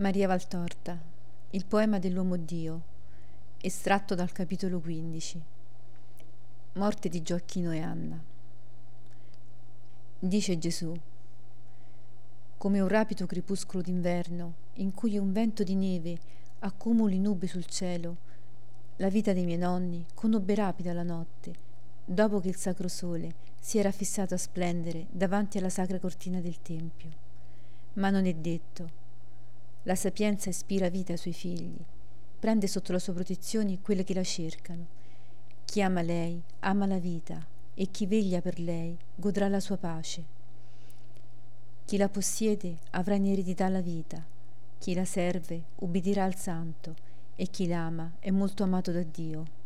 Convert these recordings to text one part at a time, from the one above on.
Maria Valtorta, il poema dell'uomo Dio, estratto dal capitolo 15. Morte di Gioacchino e Anna. Dice Gesù, come un rapido crepuscolo d'inverno in cui un vento di neve accumuli nubi sul cielo, la vita dei miei nonni conobbe rapida la notte, dopo che il sacro sole si era fissato a splendere davanti alla sacra cortina del Tempio. Ma non è detto la sapienza ispira vita ai suoi figli, prende sotto la sua protezione quelle che la cercano. Chi ama lei ama la vita e chi veglia per lei godrà la sua pace. Chi la possiede avrà in eredità la vita, chi la serve ubbidirà al santo e chi l'ama è molto amato da Dio.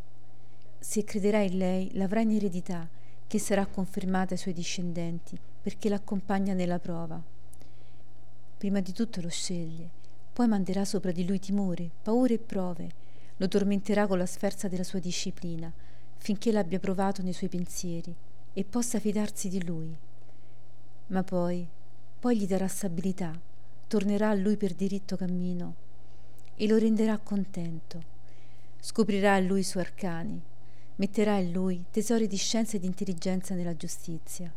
Se crederà in lei l'avrà in eredità che sarà confermata ai suoi discendenti perché l'accompagna nella prova. Prima di tutto lo sceglie poi manderà sopra di lui timore, paure e prove, lo tormenterà con la sferza della sua disciplina, finché l'abbia provato nei suoi pensieri e possa fidarsi di lui. Ma poi, poi gli darà stabilità, tornerà a lui per diritto cammino e lo renderà contento. Scoprirà in lui i suoi arcani, metterà in lui tesori di scienza e di intelligenza nella giustizia.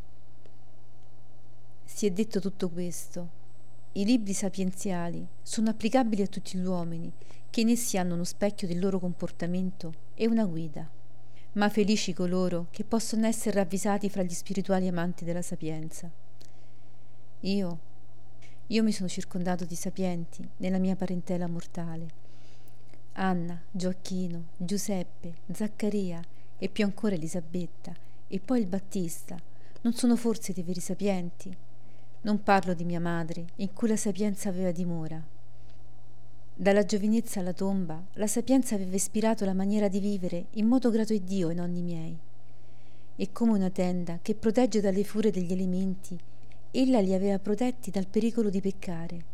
Si è detto tutto questo i libri sapienziali sono applicabili a tutti gli uomini, che in essi hanno uno specchio del loro comportamento e una guida. Ma felici coloro che possono essere ravvisati fra gli spirituali amanti della sapienza. Io, io mi sono circondato di sapienti nella mia parentela mortale. Anna, Gioacchino, Giuseppe, Zaccaria e più ancora Elisabetta e poi il Battista non sono forse dei veri sapienti? Non parlo di mia madre, in cui la sapienza aveva dimora. Dalla giovinezza alla tomba, la sapienza aveva ispirato la maniera di vivere in modo grato a Dio ai nonni miei. E come una tenda che protegge dalle fure degli elementi, ella li aveva protetti dal pericolo di peccare.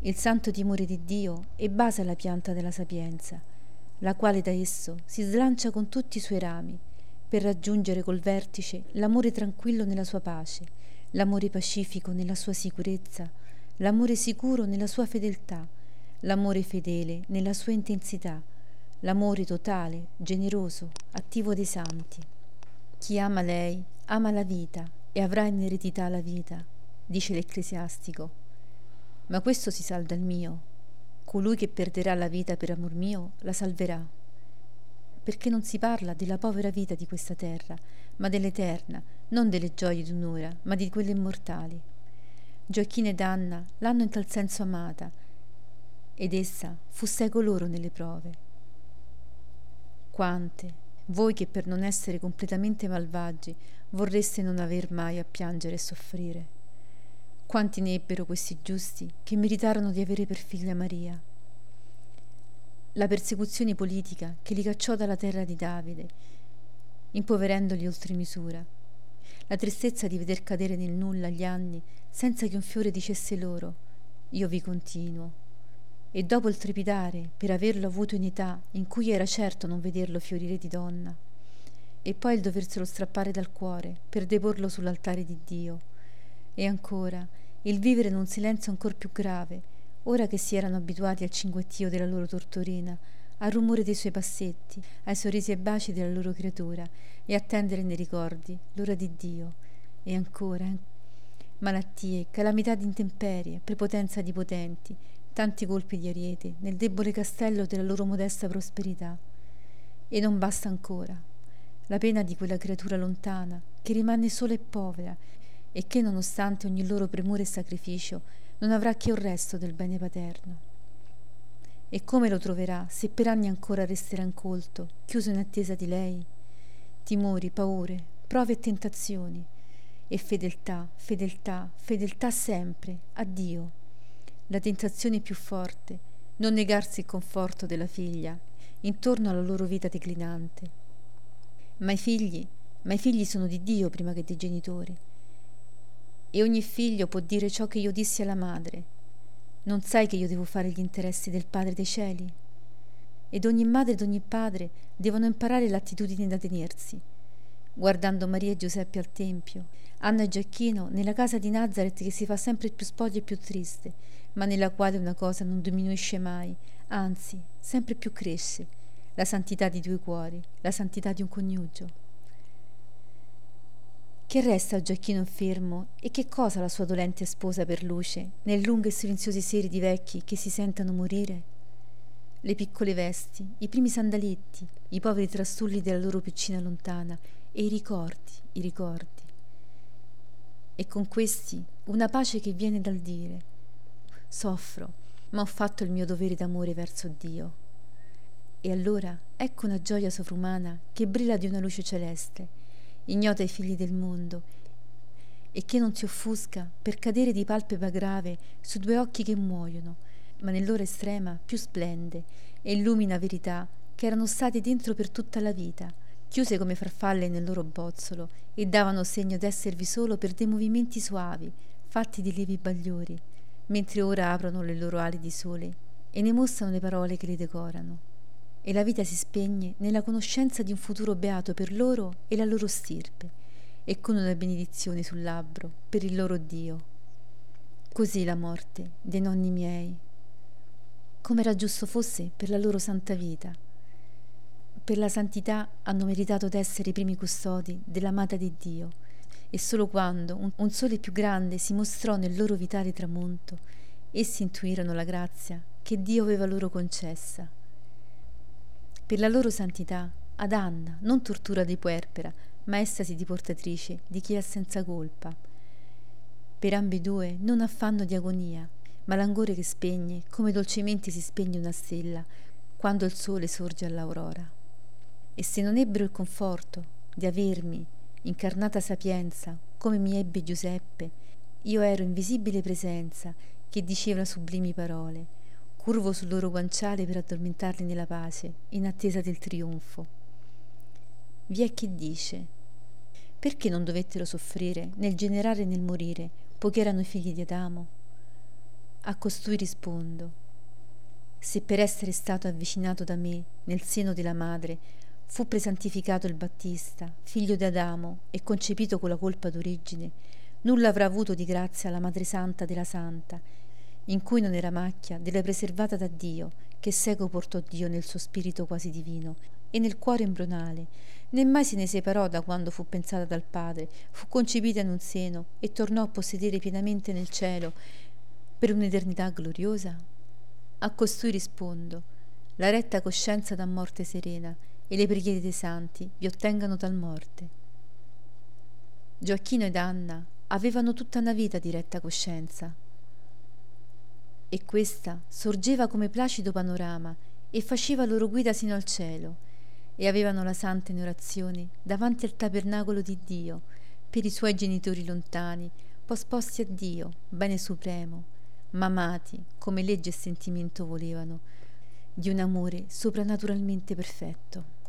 Il santo timore di Dio è base alla pianta della sapienza, la quale da esso si slancia con tutti i suoi rami, per raggiungere col vertice l'amore tranquillo nella sua pace l'amore pacifico nella sua sicurezza, l'amore sicuro nella sua fedeltà, l'amore fedele nella sua intensità, l'amore totale, generoso, attivo dei santi. Chi ama lei ama la vita e avrà in eredità la vita, dice l'ecclesiastico. Ma questo si salda il mio. Colui che perderà la vita per amor mio la salverà. Perché non si parla della povera vita di questa terra, ma dell'eterna, non delle gioie d'un'ora, ma di quelle immortali. Gioacchino ed Anna l'hanno in tal senso amata, ed essa fu seco loro nelle prove. Quante, voi che per non essere completamente malvagi vorreste non aver mai a piangere e soffrire. Quanti ne ebbero questi giusti che meritarono di avere per figlia Maria. La persecuzione politica che li cacciò dalla terra di Davide, impoverendoli oltre misura, la tristezza di veder cadere nel nulla gli anni senza che un fiore dicesse loro io vi continuo. E dopo il trepidare per averlo avuto in età in cui era certo non vederlo fiorire di donna, e poi il doverselo strappare dal cuore per deporlo sull'altare di Dio, e ancora il vivere in un silenzio ancor più grave, ora che si erano abituati al cinguettio della loro tortorina, al rumore dei suoi passetti, ai sorrisi e baci della loro creatura e attendere nei ricordi l'ora di Dio. E ancora, malattie, calamità di intemperie, prepotenza di potenti, tanti colpi di ariete nel debole castello della loro modesta prosperità. E non basta ancora. La pena di quella creatura lontana, che rimane sola e povera, e che, nonostante ogni loro premura e sacrificio, non avrà che un resto del bene paterno. E come lo troverà se per anni ancora resterà incolto, chiuso in attesa di lei? Timori, paure, prove e tentazioni. E fedeltà, fedeltà, fedeltà sempre, a Dio. La tentazione più forte, non negarsi il conforto della figlia, intorno alla loro vita declinante. Ma i figli, ma i figli sono di Dio prima che dei genitori. E ogni figlio può dire ciò che io dissi alla madre, non sai che io devo fare gli interessi del Padre dei cieli? Ed ogni madre ed ogni padre devono imparare l'attitudine da tenersi. guardando Maria e Giuseppe al Tempio, Anna e Giacchino nella casa di Nazareth che si fa sempre più spoglia e più triste, ma nella quale una cosa non diminuisce mai, anzi, sempre più cresce, la santità di due cuori, la santità di un coniugio. Che resta a Giacchino fermo e che cosa la sua dolente sposa per luce, nel lunghe e silenziosi seri di vecchi che si sentano morire? Le piccole vesti, i primi sandaletti, i poveri trastulli della loro piccina lontana e i ricordi, i ricordi. E con questi una pace che viene dal dire, soffro, ma ho fatto il mio dovere d'amore verso Dio. E allora ecco una gioia sovrumana che brilla di una luce celeste ignota ai figli del mondo, e che non si offusca per cadere di palpebra grave su due occhi che muoiono, ma nell'ora estrema più splende e illumina verità che erano state dentro per tutta la vita, chiuse come farfalle nel loro bozzolo e davano segno d'esservi solo per dei movimenti suavi, fatti di lievi bagliori, mentre ora aprono le loro ali di sole e ne mostrano le parole che li decorano e la vita si spegne nella conoscenza di un futuro beato per loro e la loro stirpe, e con una benedizione sul labbro per il loro Dio. Così la morte dei nonni miei, come era giusto fosse per la loro santa vita. Per la santità hanno meritato d'essere i primi custodi dell'amata di Dio, e solo quando un, sole più grande si mostrò nel loro vitale tramonto, essi intuirono la grazia che Dio aveva loro concessa per la loro santità, ad Anna, non tortura di puerpera, ma estasi di portatrice di chi è senza colpa. Per ambedue non affanno di agonia, ma languore che spegne, come dolcemente si spegne una stella quando il sole sorge all'aurora. E se non ebbero il conforto di avermi, incarnata sapienza, come mi ebbe Giuseppe, io ero invisibile presenza che diceva sublimi parole, curvo sul loro guanciale per addormentarli nella pace, in attesa del trionfo. Vi è chi dice, perché non dovettero soffrire nel generare e nel morire, poiché erano figli di Adamo? A costui rispondo, se per essere stato avvicinato da me nel seno della madre fu presantificato il Battista, figlio di Adamo e concepito con la colpa d'origine, nulla avrà avuto di grazia la Madre Santa della Santa, in cui non era macchia della preservata da Dio, che seco portò Dio nel suo spirito quasi divino e nel cuore embrionale, né mai se ne separò da quando fu pensata dal Padre, fu concepita in un seno e tornò a possedere pienamente nel cielo per un'eternità gloriosa? A costui rispondo, la retta coscienza dà morte serena e le preghiere dei santi vi ottengano tal morte. Gioacchino ed Anna avevano tutta una vita di retta coscienza, e questa sorgeva come placido panorama e faceva loro guida sino al cielo, e avevano la santa in orazione davanti al tabernacolo di Dio, per i suoi genitori lontani, posposti a Dio, bene supremo, ma amati come legge e sentimento volevano, di un amore soprannaturalmente perfetto.